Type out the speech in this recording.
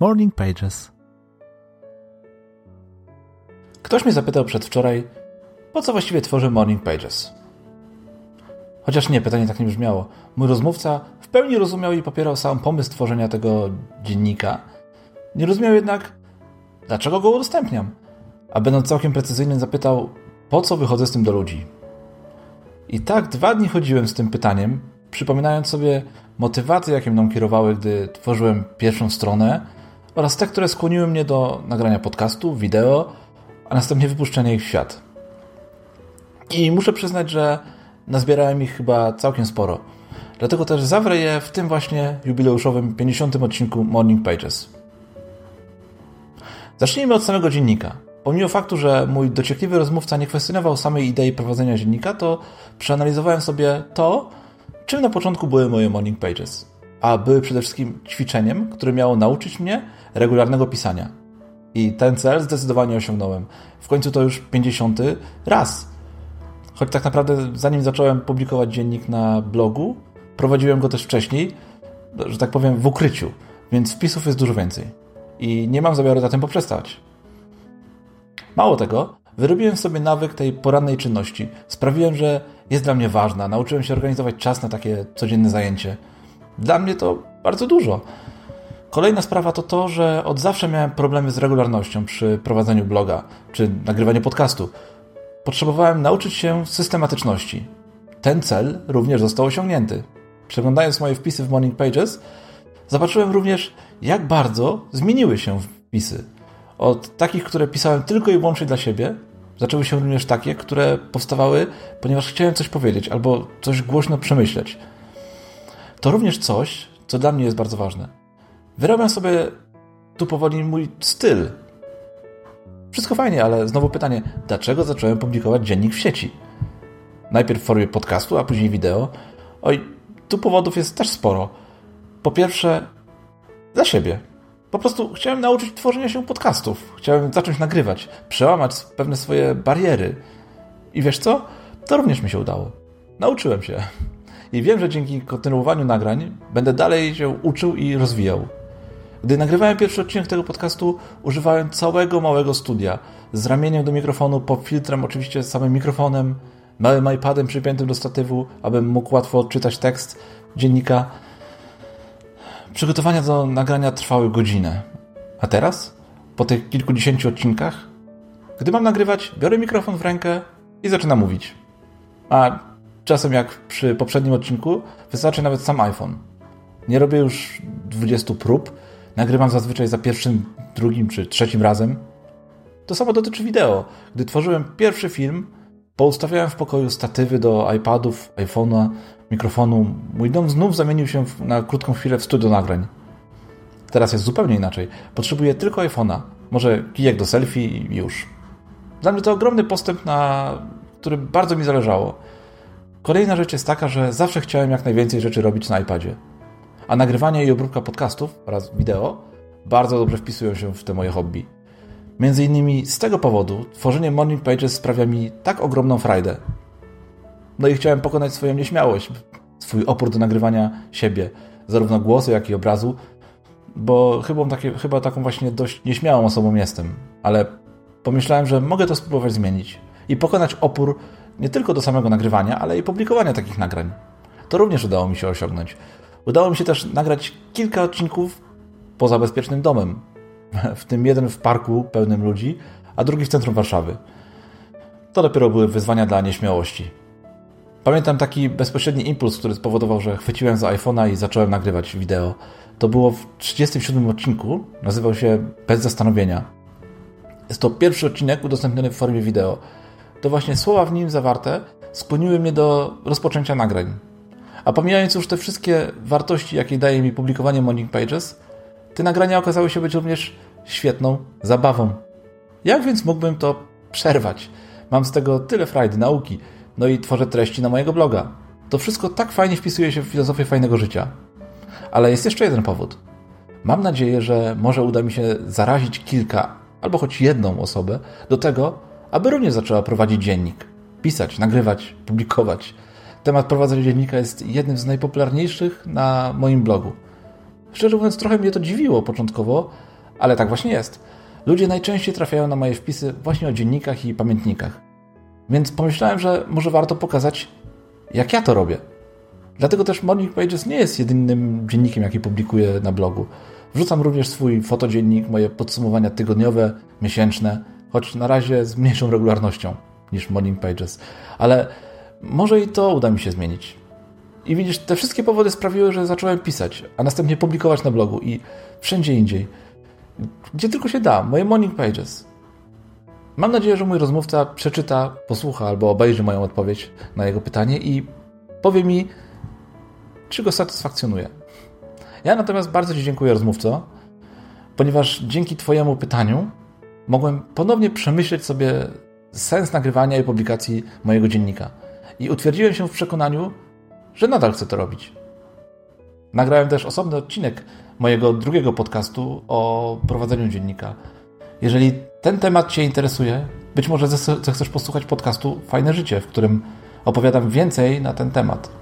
Morning Pages. Ktoś mnie zapytał przedwczoraj, po co właściwie tworzę Morning Pages. Chociaż nie, pytanie tak nie brzmiało. Mój rozmówca w pełni rozumiał i popierał sam pomysł tworzenia tego dziennika. Nie rozumiał jednak, dlaczego go udostępniam. A będąc całkiem precyzyjny, zapytał, po co wychodzę z tym do ludzi. I tak dwa dni chodziłem z tym pytaniem, przypominając sobie motywacje, jakie mną kierowały, gdy tworzyłem pierwszą stronę oraz te, które skłoniły mnie do nagrania podcastu, wideo, a następnie wypuszczenia ich w świat. I muszę przyznać, że nazbierałem ich chyba całkiem sporo. Dlatego też zawrę je w tym właśnie jubileuszowym 50. odcinku Morning Pages. Zacznijmy od samego dziennika. Pomimo faktu, że mój dociekliwy rozmówca nie kwestionował samej idei prowadzenia dziennika, to przeanalizowałem sobie to, czym na początku były moje morning pages. A były przede wszystkim ćwiczeniem, które miało nauczyć mnie regularnego pisania. I ten cel zdecydowanie osiągnąłem. W końcu to już 50 raz. Choć tak naprawdę zanim zacząłem publikować dziennik na blogu, prowadziłem go też wcześniej, że tak powiem, w ukryciu, więc wpisów jest dużo więcej. I nie mam zamiaru na tym poprzestać. Mało tego, wyrobiłem sobie nawyk tej porannej czynności. Sprawiłem, że jest dla mnie ważna. Nauczyłem się organizować czas na takie codzienne zajęcie. Dla mnie to bardzo dużo. Kolejna sprawa to to, że od zawsze miałem problemy z regularnością przy prowadzeniu bloga czy nagrywaniu podcastu. Potrzebowałem nauczyć się systematyczności. Ten cel również został osiągnięty. Przeglądając moje wpisy w Morning Pages, zobaczyłem również, jak bardzo zmieniły się wpisy. Od takich, które pisałem tylko i wyłącznie dla siebie, zaczęły się również takie, które powstawały, ponieważ chciałem coś powiedzieć albo coś głośno przemyśleć. To również coś, co dla mnie jest bardzo ważne. Wyrabiam sobie tu powoli mój styl. Wszystko fajnie, ale znowu pytanie, dlaczego zacząłem publikować dziennik w sieci? Najpierw w formie podcastu, a później wideo. Oj, tu powodów jest też sporo. Po pierwsze, dla siebie. Po prostu chciałem nauczyć tworzenia się podcastów. Chciałem zacząć nagrywać, przełamać pewne swoje bariery. I wiesz co? To również mi się udało. Nauczyłem się. I wiem, że dzięki kontynuowaniu nagrań będę dalej się uczył i rozwijał. Gdy nagrywałem pierwszy odcinek tego podcastu, używałem całego małego studia z ramieniem do mikrofonu, pod filtrem, oczywiście samym mikrofonem, małym iPadem przypiętym do statywu, abym mógł łatwo odczytać tekst dziennika. Przygotowania do nagrania trwały godzinę. A teraz, po tych kilkudziesięciu odcinkach, gdy mam nagrywać, biorę mikrofon w rękę i zaczynam mówić. A czasem, jak przy poprzednim odcinku, wystarczy nawet sam iPhone. Nie robię już 20 prób, nagrywam zazwyczaj za pierwszym, drugim czy trzecim razem. To samo dotyczy wideo. Gdy tworzyłem pierwszy film, poustawiałem w pokoju statywy do iPadów, iPhone'a, mikrofonu. Mój dom znów zamienił się na krótką chwilę w studio nagrań. Teraz jest zupełnie inaczej. Potrzebuję tylko iPhone'a, może kijek do selfie i już. Dla mnie to ogromny postęp, na którym bardzo mi zależało. Kolejna rzecz jest taka, że zawsze chciałem jak najwięcej rzeczy robić na iPadzie. A nagrywanie i obróbka podcastów oraz wideo bardzo dobrze wpisują się w te moje hobby. Między innymi z tego powodu tworzenie Morning Pages sprawia mi tak ogromną frajdę. No i chciałem pokonać swoją nieśmiałość, swój opór do nagrywania siebie, zarówno głosu, jak i obrazu, bo chyba, takie, chyba taką właśnie dość nieśmiałą osobą jestem, ale pomyślałem, że mogę to spróbować zmienić i pokonać opór nie tylko do samego nagrywania, ale i publikowania takich nagrań. To również udało mi się osiągnąć. Udało mi się też nagrać kilka odcinków poza bezpiecznym domem, w tym jeden w parku pełnym ludzi, a drugi w centrum Warszawy. To dopiero były wyzwania dla nieśmiałości. Pamiętam taki bezpośredni impuls, który spowodował, że chwyciłem za iPhone'a i zacząłem nagrywać wideo. To było w 37 odcinku, nazywał się Bez zastanowienia. Jest to pierwszy odcinek udostępniony w formie wideo. To właśnie słowa w nim zawarte skłoniły mnie do rozpoczęcia nagrań. A pomijając już te wszystkie wartości, jakie daje mi publikowanie Morning Pages, te nagrania okazały się być również świetną zabawą. Jak więc mógłbym to przerwać? Mam z tego tyle frajdy, nauki, no i tworzę treści na mojego bloga. To wszystko tak fajnie wpisuje się w filozofię fajnego życia. Ale jest jeszcze jeden powód. Mam nadzieję, że może uda mi się zarazić kilka, albo choć jedną osobę do tego, aby również zaczęła prowadzić dziennik. Pisać, nagrywać, publikować. Temat prowadzenia dziennika jest jednym z najpopularniejszych na moim blogu. Szczerze mówiąc, trochę mnie to dziwiło początkowo, ale tak właśnie jest. Ludzie najczęściej trafiają na moje wpisy właśnie o dziennikach i pamiętnikach. Więc pomyślałem, że może warto pokazać, jak ja to robię. Dlatego też Morning Pages nie jest jedynym dziennikiem, jaki publikuję na blogu. Wrzucam również swój fotodziennik, moje podsumowania tygodniowe, miesięczne, choć na razie z mniejszą regularnością niż Morning Pages. Ale może i to uda mi się zmienić. I widzisz, te wszystkie powody sprawiły, że zacząłem pisać, a następnie publikować na blogu i wszędzie indziej. Gdzie tylko się da, moje Morning Pages. Mam nadzieję, że mój rozmówca przeczyta, posłucha albo obejrzy moją odpowiedź na jego pytanie i powie mi, czy go satysfakcjonuje. Ja natomiast bardzo Ci dziękuję, rozmówco, ponieważ dzięki Twojemu pytaniu mogłem ponownie przemyśleć sobie sens nagrywania i publikacji mojego dziennika. I utwierdziłem się w przekonaniu, że nadal chcę to robić. Nagrałem też osobny odcinek mojego drugiego podcastu o prowadzeniu dziennika. Jeżeli ten temat Cię interesuje, być może zechcesz posłuchać podcastu Fajne Życie, w którym opowiadam więcej na ten temat.